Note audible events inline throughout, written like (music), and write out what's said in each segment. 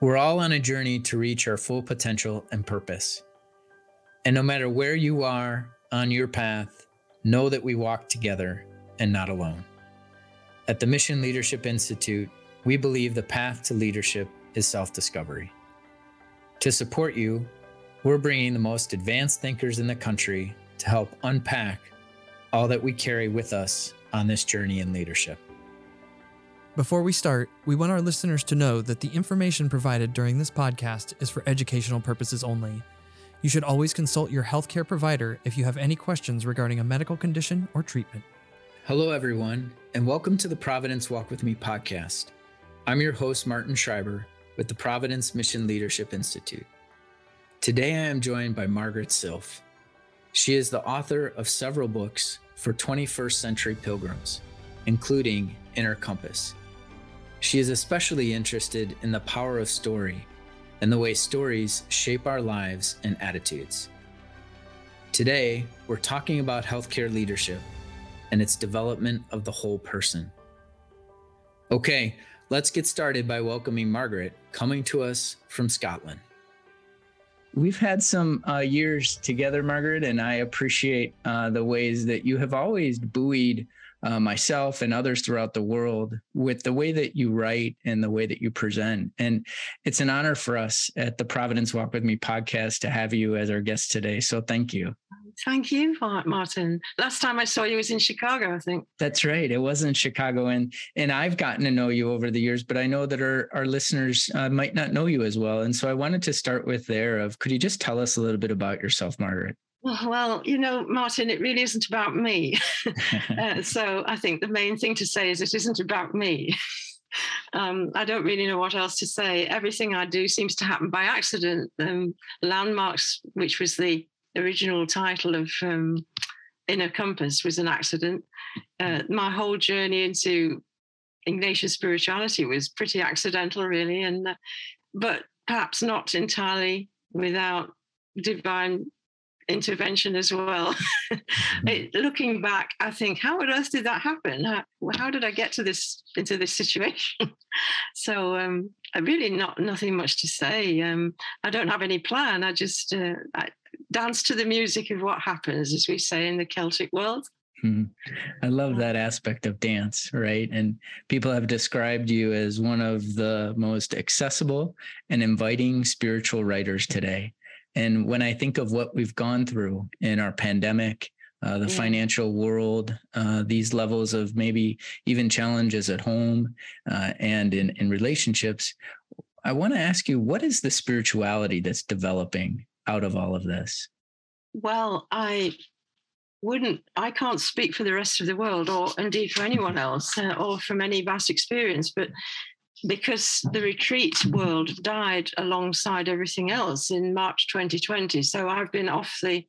We're all on a journey to reach our full potential and purpose. And no matter where you are on your path, know that we walk together and not alone. At the Mission Leadership Institute, we believe the path to leadership is self discovery. To support you, we're bringing the most advanced thinkers in the country to help unpack all that we carry with us on this journey in leadership. Before we start, we want our listeners to know that the information provided during this podcast is for educational purposes only. You should always consult your healthcare provider if you have any questions regarding a medical condition or treatment. Hello, everyone, and welcome to the Providence Walk With Me podcast. I'm your host, Martin Schreiber, with the Providence Mission Leadership Institute. Today, I am joined by Margaret Silf. She is the author of several books for 21st century pilgrims, including Inner Compass she is especially interested in the power of story and the way stories shape our lives and attitudes. Today, we're talking about healthcare leadership and its development of the whole person. Okay, let's get started by welcoming Margaret, coming to us from Scotland. We've had some uh, years together, Margaret, and I appreciate uh, the ways that you have always buoyed uh, myself and others throughout the world with the way that you write and the way that you present. And it's an honor for us at the Providence Walk With Me podcast to have you as our guest today. So thank you. Thank you, Martin. Last time I saw you was in Chicago, I think. That's right. It was in Chicago, and and I've gotten to know you over the years, but I know that our our listeners uh, might not know you as well. And so I wanted to start with there. Of could you just tell us a little bit about yourself, Margaret? Well, you know, Martin, it really isn't about me. (laughs) uh, (laughs) so I think the main thing to say is it isn't about me. (laughs) um, I don't really know what else to say. Everything I do seems to happen by accident. Um, Landmarks, which was the original title of um, Inner Compass, was an accident. Uh, my whole journey into Ignatian spirituality was pretty accidental, really, and uh, but perhaps not entirely without divine intervention as well. (laughs) Mm-hmm. it, looking back, I think, how on earth did that happen? How, how did I get to this into this situation? (laughs) so um, I really not nothing much to say. Um, I don't have any plan. I just uh, I dance to the music of what happens, as we say in the Celtic world. Hmm. I love that aspect of dance, right? And people have described you as one of the most accessible and inviting spiritual writers today. And when I think of what we've gone through in our pandemic, uh, the yeah. financial world, uh, these levels of maybe even challenges at home uh, and in, in relationships, I want to ask you what is the spirituality that's developing out of all of this? Well, I wouldn't, I can't speak for the rest of the world or indeed for anyone else uh, or from any vast experience, but because the retreat world died alongside everything else in March 2020. So I've been off the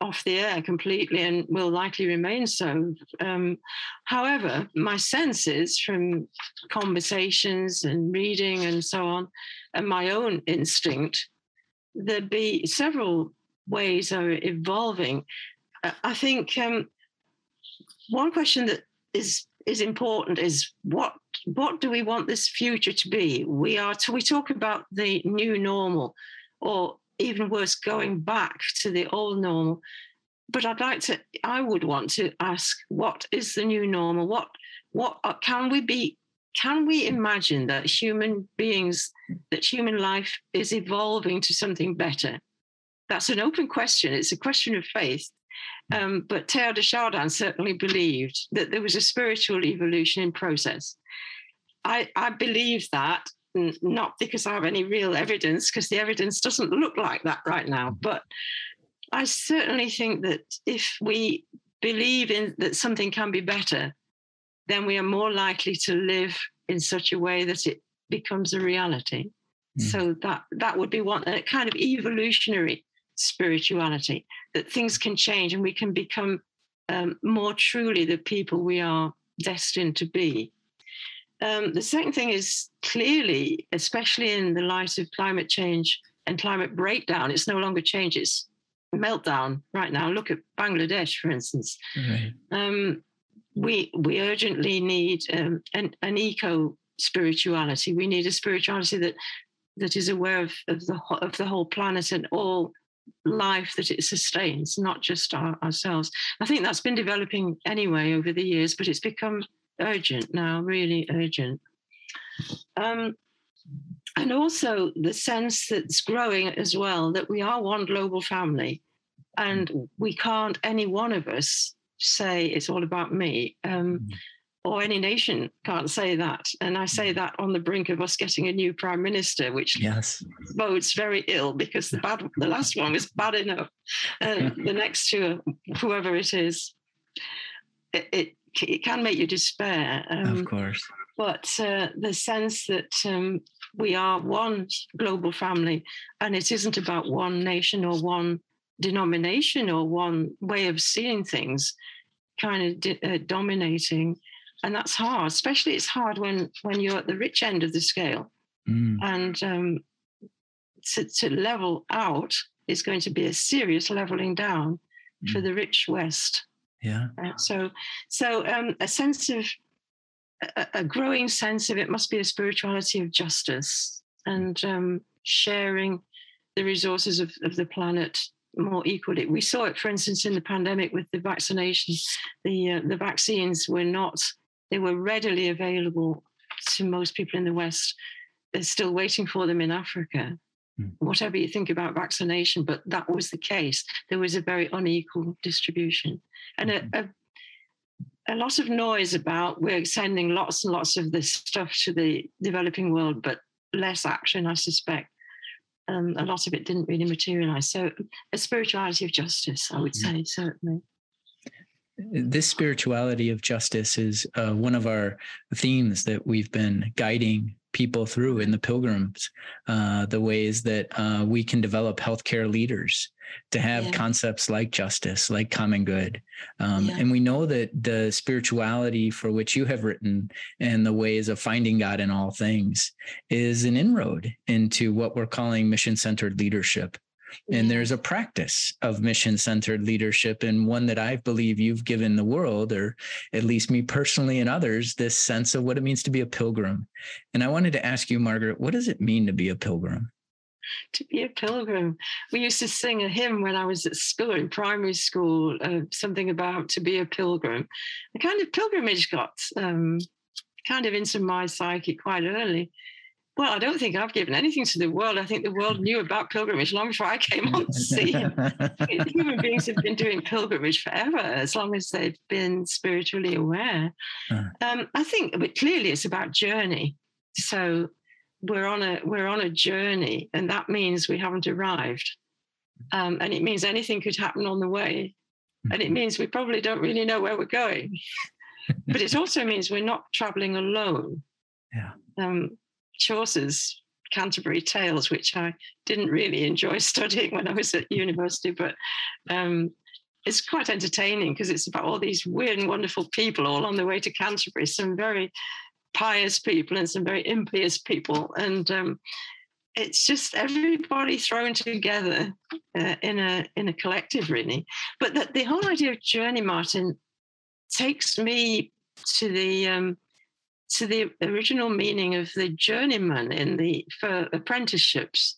off the air completely and will likely remain so. Um, however, my sense is from conversations and reading and so on, and my own instinct, there'd be several ways of evolving. Uh, I think um, one question that is is important is what what do we want this future to be? We are we talk about the new normal, or even worse, going back to the old normal. But I'd like to, I would want to ask, what is the new normal? What what uh, can we be? Can we imagine that human beings, that human life is evolving to something better? That's an open question. It's a question of faith. Um, but Teilhard de Chardin certainly believed that there was a spiritual evolution in process. I, I believe that, not because I have any real evidence, because the evidence doesn't look like that right now. Mm. But I certainly think that if we believe in that something can be better, then we are more likely to live in such a way that it becomes a reality. Mm. So that that would be one a kind of evolutionary spirituality that things can change and we can become um, more truly the people we are destined to be. Um, the second thing is clearly, especially in the light of climate change and climate breakdown, it's no longer change, it's meltdown right now. Look at Bangladesh, for instance. Right. Um, we we urgently need um, an, an eco spirituality. We need a spirituality that that is aware of, of the of the whole planet and all life that it sustains, not just our, ourselves. I think that's been developing anyway over the years, but it's become urgent now, really urgent. Um, and also the sense that's growing as well that we are one global family and we can't any one of us say it's all about me um, mm. Or any nation can't say that. And i say that on the brink of us getting a new prime minister which yes. bodes very ill because the bad the last one was bad enough. Uh, the next two whoever it is it, it, it can make you despair um, of course. but uh, the sense that um, we are one global family and it isn't about one nation or one denomination or one way of seeing things kind of di- uh, dominating and that's hard especially it's hard when when you're at the rich end of the scale mm. and um, to, to, level out is going to be a serious leveling down mm. for the rich west yeah uh, so so um, a sense of a, a, growing sense of it must be a spirituality of justice and um, sharing the resources of, of the planet more equally. We saw it, for instance, in the pandemic with the vaccinations. The uh, the vaccines were not; they were readily available to most people in the West. They're still waiting for them in Africa. Mm. Whatever you think about vaccination, but that was the case. There was a very unequal distribution, and a, hmm. a a lot of noise about we're sending lots and lots of this stuff to the developing world, but less action, I suspect um, a lot of it didn't really materialize. So, a spirituality of justice, I would mm. say, certainly. This spirituality of justice is uh, one of our themes that we've been guiding people through in the pilgrims, uh, the ways that uh, we can develop healthcare leaders to have yeah. concepts like justice, like common good. Um, yeah. And we know that the spirituality for which you have written and the ways of finding God in all things is an inroad into what we're calling mission centered leadership. And there's a practice of mission centered leadership, and one that I believe you've given the world, or at least me personally and others, this sense of what it means to be a pilgrim. And I wanted to ask you, Margaret, what does it mean to be a pilgrim? to be a pilgrim. We used to sing a hymn when I was at school, in primary school, uh, something about to be a pilgrim. The kind of pilgrimage got um, kind of into my psyche quite early. Well, I don't think I've given anything to the world. I think the world knew about pilgrimage long before I came on the (laughs) scene. Human beings have been doing pilgrimage forever, as long as they've been spiritually aware. Um, I think, but clearly, it's about journey. So we're on a we're on a journey, and that means we haven't arrived, um, and it means anything could happen on the way, and it means we probably don't really know where we're going. (laughs) but it also means we're not traveling alone. Yeah. Um, Chaucer's Canterbury Tales, which I didn't really enjoy (laughs) studying when I was at university, but um, it's quite entertaining because it's about all these weird and wonderful people all on the way to Canterbury. Some very pious people and some very impious people. And um, it's just everybody thrown together uh, in a in a collective, really. But the, the whole idea of journey, Martin, takes me to the um, to the original meaning of the journeyman in the for apprenticeships.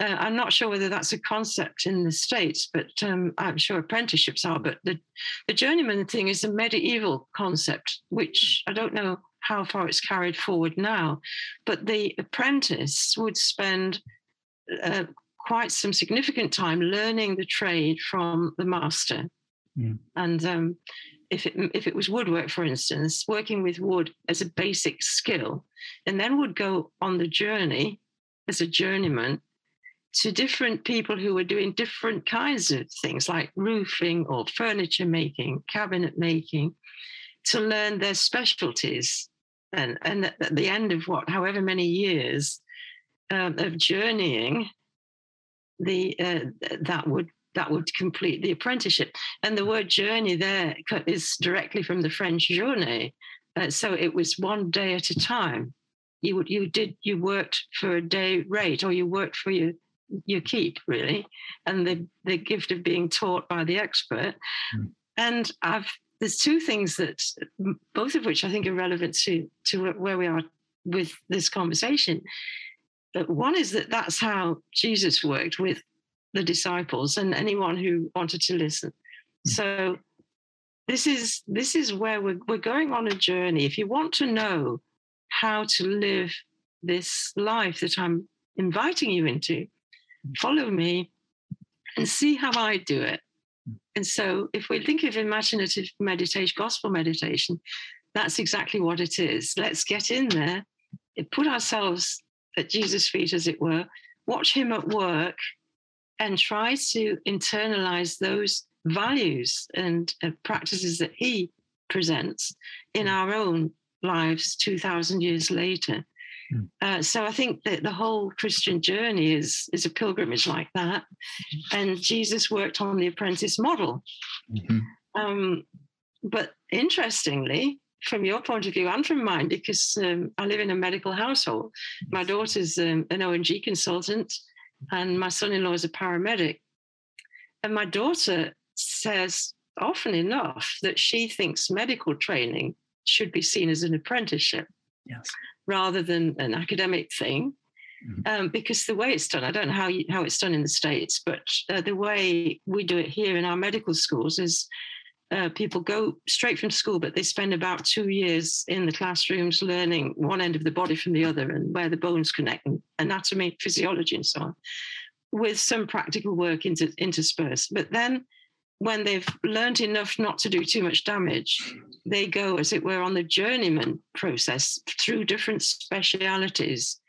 Uh, I'm not sure whether that's a concept in the States, but um, I'm sure apprenticeships are. But the, the journeyman thing is a medieval concept, which I don't know how far it's carried forward now. But the apprentice would spend uh, quite some significant time learning the trade from the master. Mm. And um, if it if it was woodwork, for instance, working with wood as a basic skill, and then would go on the journey as a journeyman to different people who were doing different kinds of things like roofing or furniture making, cabinet making, to learn their specialties. And and at the end of what however many years um, of journeying the uh, that would that would complete the apprenticeship. And the word journey there is directly from the french journée uh, so it was one day at a time. You would you did you worked for a day rate or you worked for your your keep really and the the gift of being taught by the expert. Mm. and i've there's two things that both of which I think are relevant to to where we are with this conversation. But one is that that's how Jesus worked with the disciples and anyone who wanted to listen. Mm. So this is this is where we're we're going on a journey. If you want to know how to live this life that I'm inviting you into, follow me and see how I do it. And so, if we think of imaginative meditation, gospel meditation, that's exactly what it is. Let's get in there, put ourselves at Jesus' feet, as it were, watch him at work, and try to internalize those values and uh, practices that he presents in our own lives 2,000 years later. Hmm. Uh, so I think that the whole Christian journey is is a pilgrimage like that, and Jesus worked on the apprentice model. Mm-hmm. Um, but interestingly, from your point of view and from mine, because um, I live in a medical household, my daughter's um, an O&G consultant, and my son-in-law is a paramedic, and my daughter says often enough that she thinks medical training should be seen as an apprenticeship. Yes rather than an academic thing. Mm-hmm. Um, because the way it's done, I don't know how you, how it's done in the states, but uh, the way we do it here in our medical schools is uh, people go straight from school, but they spend about two years in the classrooms learning one end of the body from the other and where the bones connect, and anatomy, physiology, and so on, with some practical work inter- interspersed. But then when they've learned enough not to do too much damage, they go, as it were, on the journeyman process through different specialities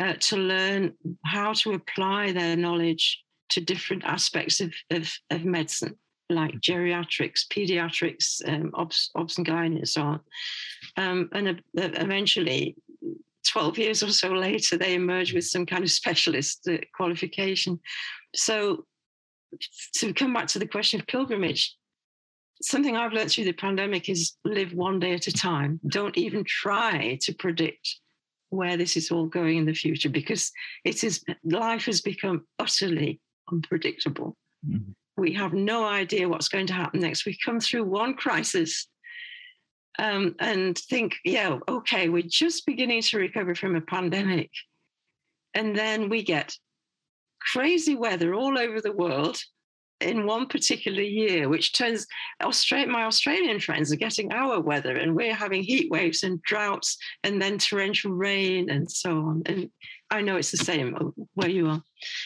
uh, to learn how to apply their knowledge to different aspects of, of, of medicine, like geriatrics, pediatrics, um, obs, obs and and so on. Um, and uh, eventually, 12 years or so later, they emerge with some kind of specialist uh, qualification. So to come back to the question of pilgrimage, something I've learned through the pandemic is live one day at a time. Don't even try to predict where this is all going in the future because it is life has become utterly unpredictable. Mm-hmm. We have no idea what's going to happen next. We come through one crisis um, and think, yeah, okay, we're just beginning to recover from a pandemic. And then we get crazy weather all over the world in one particular year, which turns Australia, my Australian friends are getting our weather, and we're having heat waves and droughts, and then torrential rain and so on. And I know it's the same where you are.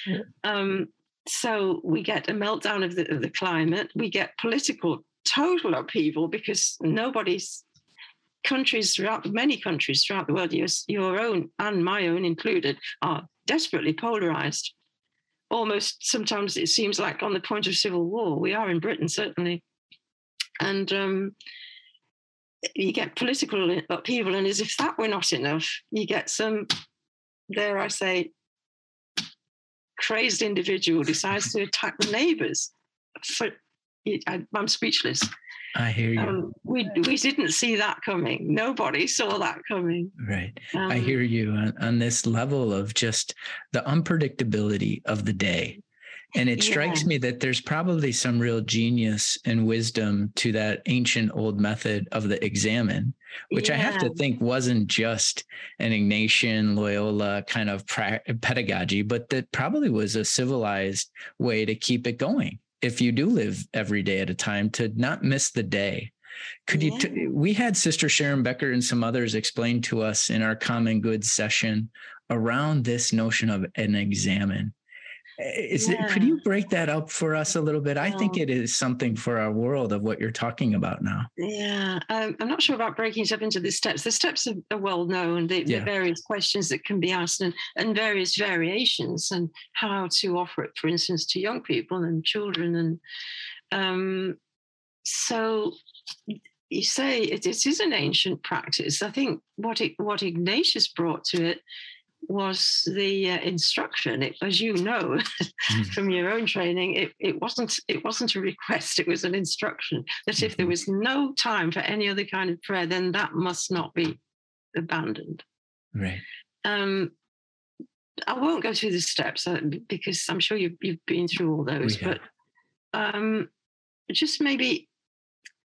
Yeah. Um, so we get a meltdown of the, of the climate. We get political total upheaval because nobody's countries throughout many countries throughout the world, your, your own and my own included, are desperately polarized almost sometimes it seems like on the point of civil war. We are in Britain, certainly. And um, you get political upheaval, and as if that were not enough, you get some, dare I say, crazed individual decides to attack the neighbors. For, I'm speechless. I hear you. Um, we we didn't see that coming. Nobody saw that coming. Right. Um, I hear you on, on, this level of just the unpredictability of the day. And it strikes yeah. me that there's probably some real genius and wisdom to that ancient old method of the examen, which yeah. I have to think wasn't just an Ignatian Loyola kind of pra- pedagogy, but that probably was a civilized way to keep it going if you do live every day at a time to not miss the day could yeah. you t- we had sister sharon becker and some others explain to us in our common good session around this notion of an examen is yeah. it, could you break that up for us a little bit? I think it is something for our world of what you're talking about now. Yeah, um, I'm not sure about breaking it up into the steps. The steps are, are well known, the, yeah. the, various questions that can be asked and, and various variations, and how to offer it, for instance, to young people and children. And um, so you say it, it is an ancient practice. I think what it, what Ignatius brought to it was the uh, instruction. It, as you know mm. (laughs) from your own training, it, it wasn't it wasn't a request. It was an instruction that if there mm-hmm. was no time for any other kind of prayer, then that must not be abandoned. Right. Um, I won't go through the steps uh, because I'm sure you've you've been through all those, but um, just maybe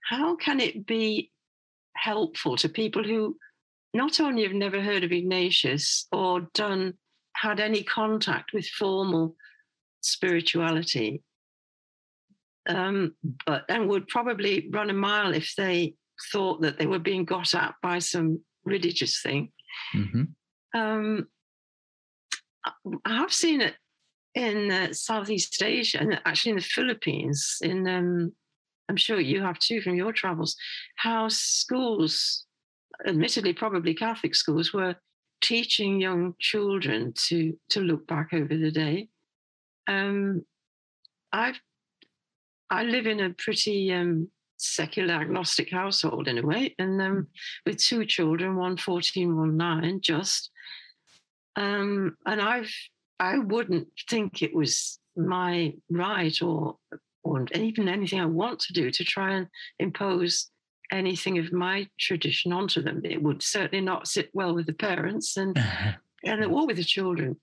how can it be helpful to people who not only have never heard of Ignatius or done had any contact with formal spirituality. Um, but and would probably run a mile if they thought that they were being got at by some religious thing. Mm-hmm. Um, I have seen it in uh, Southeast Asia and actually in the Philippines. In um, I'm sure you have too from your travels. How schools, admittedly probably Catholic schools, were teaching young children to to look back over the day. Um, I've I live in a pretty um, secular agnostic household in a way, and um, with two children, one 14, one nine, just. Um, and I've I wouldn't think it was my right or or even anything I want to do to try and impose anything of my tradition onto them. It would certainly not sit well with the parents and (laughs) and or with the children.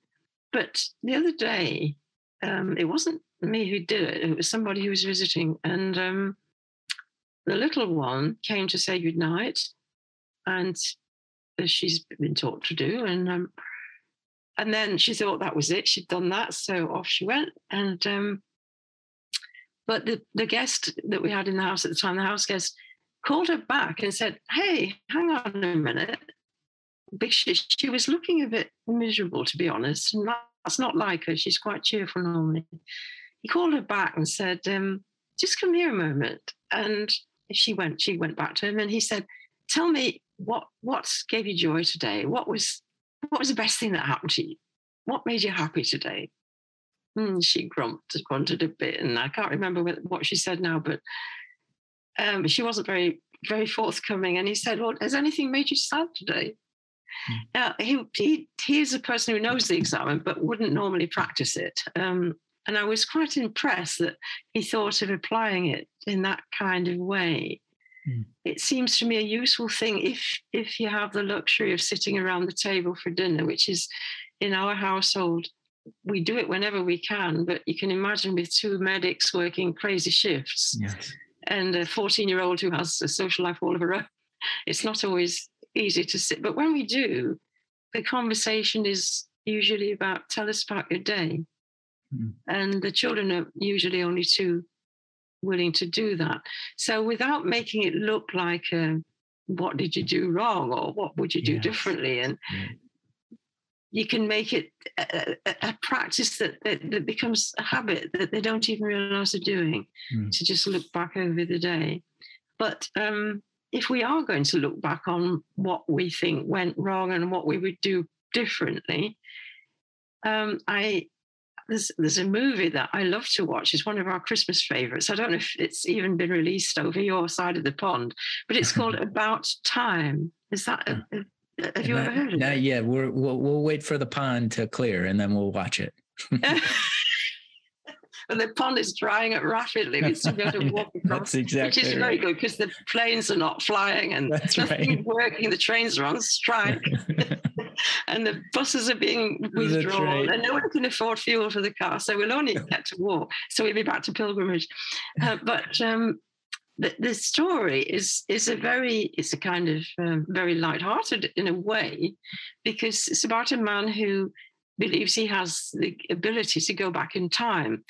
But the other day, um, it wasn't me who did it. It was somebody who was visiting, and um, the little one came to say goodnight, and as she's been taught to do, and um, and then she thought that was it. She'd done that, so off she went. And um, but the the guest that we had in the house at the time, the house guest, called her back and said, "Hey, hang on a minute." Because she was looking a bit miserable, to be honest, and that's not like her. She's quite cheerful normally. He called her back and said, um, "Just come here a moment." And she went. She went back to him, and he said, "Tell me what what gave you joy today? What was what was the best thing that happened to you? What made you happy today? Mm, she grumped, grunted a bit, and I can't remember what she said now, but um, she wasn't very, very forthcoming. And he said, "Well, has anything made you sad today?" Mm. Now he, he he is a person who knows the examen, but wouldn't normally practice it. Um, and I was quite impressed that he thought of applying it in that kind of way. Mm. It seems to me a useful thing if if you have the luxury of sitting around the table for dinner, which is in our household. We do it whenever we can, but you can imagine with two medics working crazy shifts yes. And a 14 year old who has a social life all of her own, it's not always easy to sit. But when we do, the conversation is usually about tell us about your day. Mm. And the children are usually only too willing to do that. So without making it look like a, what did you do wrong or what would you do yes. differently, and you can make it a, a, a practice that, that, that, becomes a habit that they don't even realize they're doing mm. to just look back over the day. But um, if we are going to look back on what we think went wrong and what we would do differently, um, I there's there's a movie that I love to watch. It's one of our Christmas favorites. I don't know if it's even been released over your side of the pond, but it's (laughs) called About Time. Is that? A, a, have you not, ever heard of not it? yet. We're, we'll we'll wait for the pond to clear and then we'll watch it. (laughs) and the pond is drying up rapidly. We still go to (laughs) walk across, exactly which is very good because the planes are not flying and That's nothing (laughs) right. working. The trains are on strike, and the buses are being withdrawn, right. and no one can afford fuel for the car, so we'll only get to walk. So we'll be back to pilgrimage. Uh, but um, the, the story is is a very it's a kind of um, very light-hearted in a way because it's about a man who believes he has the ability to go back in time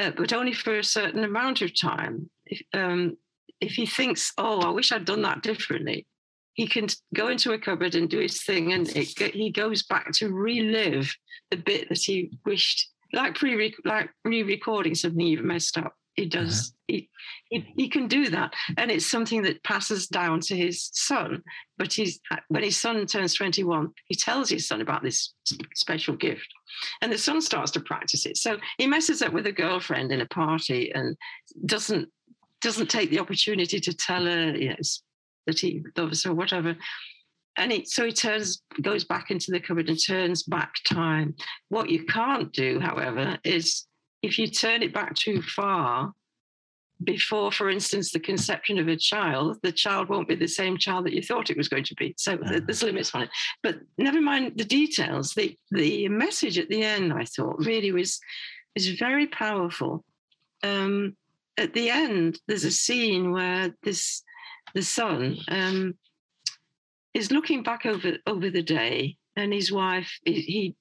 uh, but only for a certain amount of time. If, um, if he thinks, oh, I wish I'd done that differently, he can go into a cupboard and do his thing, and it, he goes back to relive the bit that he wished, like pre like re-recording something you've messed up. He does. Uh-huh. He, he, he can do that, and it's something that passes down to his son. But he's when his son turns twenty one, he tells his son about this special gift, and the son starts to practice it. So he messes up with a girlfriend in a party and doesn't doesn't take the opportunity to tell her you know, that he loves her, whatever. And he, so he turns, goes back into the cupboard and turns back time. What you can't do, however, is if you turn it back too far, before, for instance, the conception of a child, the child won't be the same child that you thought it was going to be. So uh-huh. there's limits on it. But never mind the details. The the message at the end, I thought, really was is very powerful. Um, at the end, there's a scene where this the son um, is looking back over over the day, and his wife he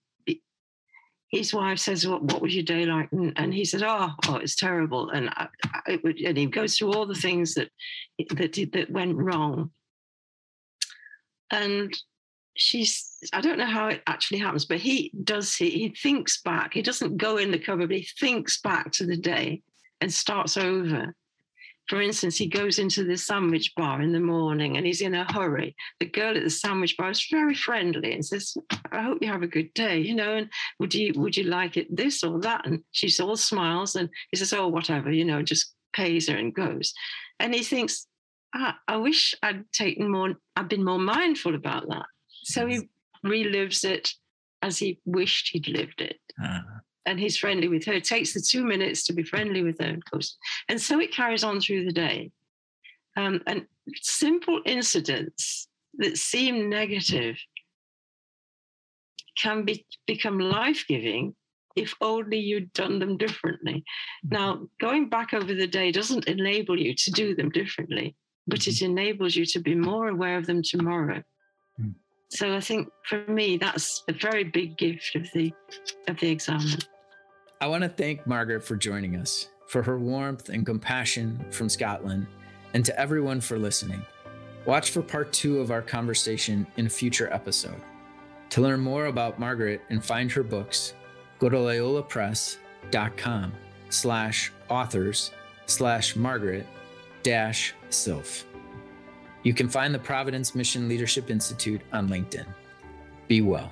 his wife says, "What, what was your day like?" And, and he says, "Oh, oh, it's terrible." And I, I, and he goes through all the things that that that went wrong. And she's I don't know how it actually happens, but he does he he thinks back. He doesn't go in the cupboard, but he thinks back to the day and starts over. For instance, he goes into the sandwich bar in the morning and he's in a hurry. The girl at the sandwich bar is very friendly and says, I hope you have a good day, you know, and would you would you like it this or that? And she's all smiles and he says, Oh, whatever, you know, just pays her and goes. And he thinks, ah, I wish I'd taken more, I'd been more mindful about that. So he relives it as he wished he'd lived it. Uh-huh and he's friendly with her. It takes the two minutes to be friendly with her, and goes, and so it carries on through the day. Um, and simple incidents that seem negative can be become life giving if only you'd done them differently. Mm-hmm. Now, going back over the day doesn't enable you to do them differently, but it mm-hmm. enables you to be more aware of them tomorrow. So I think for me, that's a very big gift of the of the examen. I want to thank Margaret for joining us, for her warmth and compassion from Scotland, and to everyone for listening. Watch for part two of our conversation in a future episode. To learn more about Margaret and find her books, go to loyolapress.com slash authors slash Margaret dash Silf. You can find the Providence Mission Leadership Institute on LinkedIn. Be well.